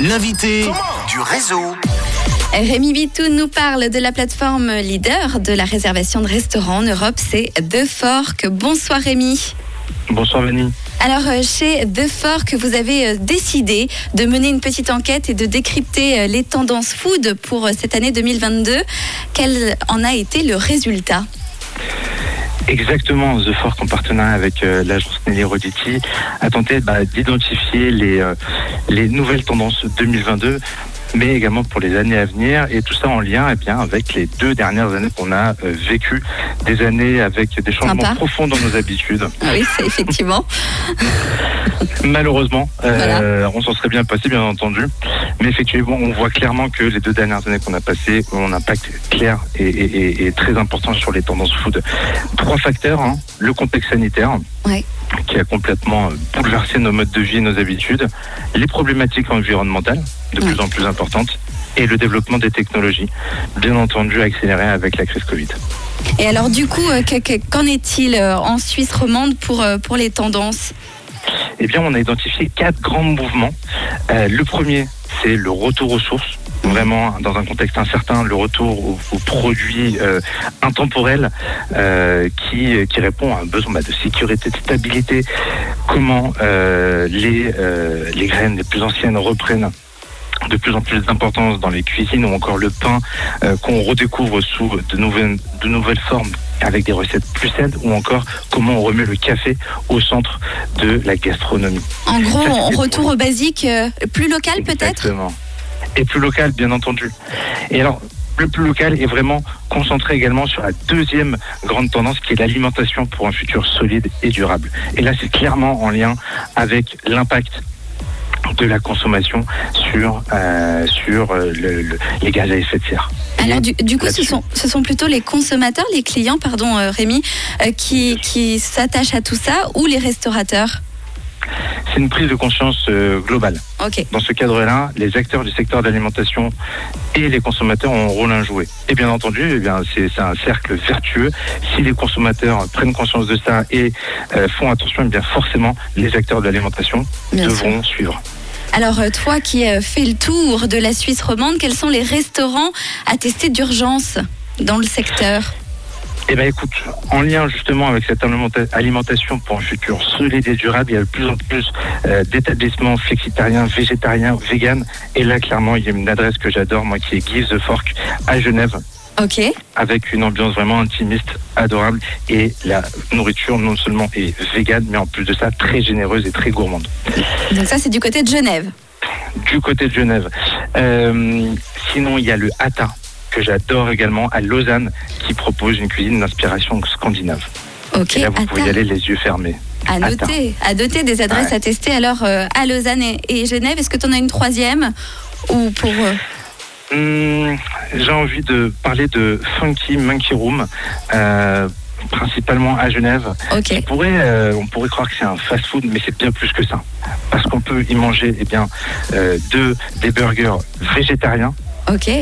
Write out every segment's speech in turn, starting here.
L'invité du réseau. Rémi Bitou nous parle de la plateforme leader de la réservation de restaurants en Europe, c'est The Fork. Bonsoir Rémi. Bonsoir Vanny. Alors euh, chez The Fork, vous avez euh, décidé de mener une petite enquête et de décrypter euh, les tendances food pour cette année 2022. Quel en a été le résultat? Exactement, The Fork en partenariat avec l'agence Nelly Roditi a tenté bah, d'identifier les, les nouvelles tendances 2022 mais également pour les années à venir. Et tout ça en lien eh bien, avec les deux dernières années qu'on a euh, vécues, des années avec des changements profonds dans nos habitudes. Ah oui, c'est effectivement. Malheureusement, euh, on s'en serait bien passé, bien entendu. Mais effectivement, on voit clairement que les deux dernières années qu'on a passées ont un impact clair et, très important sur les tendances food. Trois facteurs, hein. le contexte sanitaire. Qui a complètement bouleversé nos modes de vie et nos habitudes, les problématiques environnementales de plus en plus importantes et le développement des technologies, bien entendu accéléré avec la crise Covid. Et alors du coup, euh, qu'en est-il euh, en Suisse romande pour, euh, pour les tendances? Eh bien, on a identifié quatre grands mouvements. le premier, c'est le retour aux sources vraiment dans un contexte incertain le retour aux, produits intemporels qui, qui répond à un besoin bah, de sécurité, de stabilité. Comment les, les graines les plus anciennes reprennent de plus en plus d'importance dans les cuisines ou encore le pain euh, qu'on redécouvre sous de nouvelles, de nouvelles formes avec des recettes plus saines ou encore comment on remet le café au centre de la gastronomie. En gros, on retourne au basique, euh, plus local peut-être? Exactement. Et plus local, bien entendu. Et alors, le plus local est vraiment concentré également sur la deuxième grande tendance qui est l'alimentation pour un futur solide et durable. Et là, c'est clairement en lien avec l'impact de la consommation sur, euh, sur euh, les gaz à effet de serre. Alors du, coup, ce sont, ce sont plutôt les consommateurs, les clients, pardon euh, Rémi, qui, qui s'attachent à tout ça ou les restaurateurs? C'est une prise de conscience globale. Dans ce cadre-là, les acteurs du secteur d'alimentation et les consommateurs ont un rôle à jouer. Et bien entendu, eh bien, c'est, un cercle vertueux. Si les consommateurs prennent conscience de ça et font attention, eh bien forcément, les acteurs de l'alimentation devront suivre. Alors euh, toi qui euh, fais le tour de la Suisse romande, quels sont les restaurants à tester d'urgence dans le secteur? Eh bien, écoute, en lien justement avec cette alimentation pour un futur solide et durable, il y a de plus en plus euh, d'établissements flexitariens, végétariens, véganes. Et là, clairement, il y a une adresse que j'adore, moi, qui est Give the Fork à Genève. Ok. Avec une ambiance vraiment intimiste, adorable. Et la nourriture, non seulement est végane, mais en plus de ça, très généreuse et très gourmande. Donc, ça, c'est du côté de Genève. Du côté de Genève. Euh, sinon, il y a le Hata, que j'adore également, à Lausanne, qui propose une cuisine d'inspiration scandinave. Ok. Et là, vous pouvez y aller les yeux fermés. À noter, à noter des adresses à tester. Alors, euh, à Lausanne et, Genève, est-ce que tu en as une troisième ou pour euh, Hmm, j'ai envie de parler de Funky Monkey Room. Euh, principalement à Genève. Okay. Pourrait, euh, on pourrait croire que c'est un fast-food, mais c'est bien plus que ça. Parce qu'on peut y manger eh bien, euh, des burgers végétariens,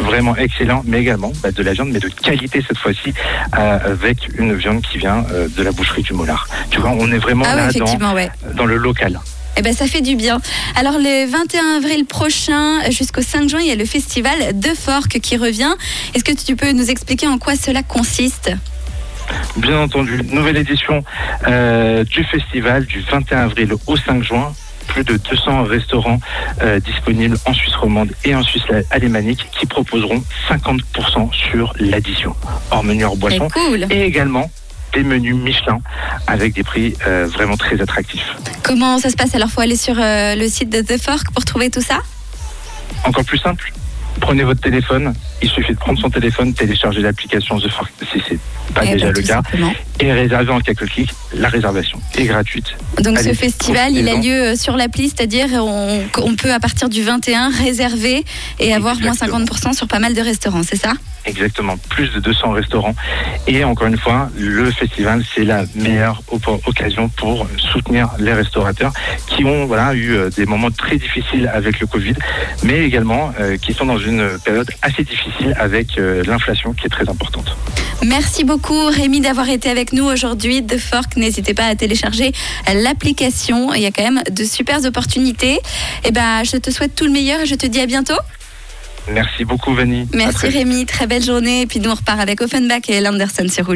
Vraiment excellent, mais également bah, de la viande, mais de qualité cette fois-ci, avec une viande qui vient de la boucherie du Mollard. Tu vois, on est vraiment ah là dans, le local. Eh ben, ça fait du bien. Alors, le 21 avril prochain jusqu'au 5 juin, il y a le festival de Fork qui revient. Est-ce que tu peux nous expliquer en quoi cela consiste? Bien entendu, nouvelle édition euh, du festival du 21 avril au 5 juin plus de 200 restaurants euh, disponibles en Suisse romande et en Suisse alémanique qui proposeront 50% sur l'addition. Hors menu hors boisson. Et également des menus Michelin avec des prix euh, vraiment très attractifs. Comment ça se passe Alors, faut aller sur euh, le site de The Fork pour trouver tout ça? Encore plus simple. Prenez votre téléphone, il suffit de prendre son téléphone, télécharger l'application The Fork si c'est pas eh déjà ben, le cas, et réserver en quelques clics. La réservation est gratuite. Donc ce festival, il a lieu euh, sur l'appli, c'est-à-dire on, on, peut à partir du 21 réserver et avoir moins 50% sur pas mal de restaurants, c'est ça? Exactement, plus de 200 restaurants. Et encore une fois, le festival, c'est la meilleure occasion pour soutenir les restaurateurs qui ont voilà, eu euh, des moments très difficiles avec le Covid, mais également euh, qui sont dans une période assez difficile avec euh, l'inflation qui est très importante. Merci beaucoup Rémi d'avoir été avec nous aujourd'hui. The Fork, n'hésitez pas à télécharger l'application. Il y a quand même de super opportunités. Et eh ben, je te souhaite tout le meilleur et je te dis à bientôt. Merci beaucoup, Vanny. Merci, Rémi. Très belle journée. Et puis, nous, on repart avec Offenbach et Landerson sur Rouge.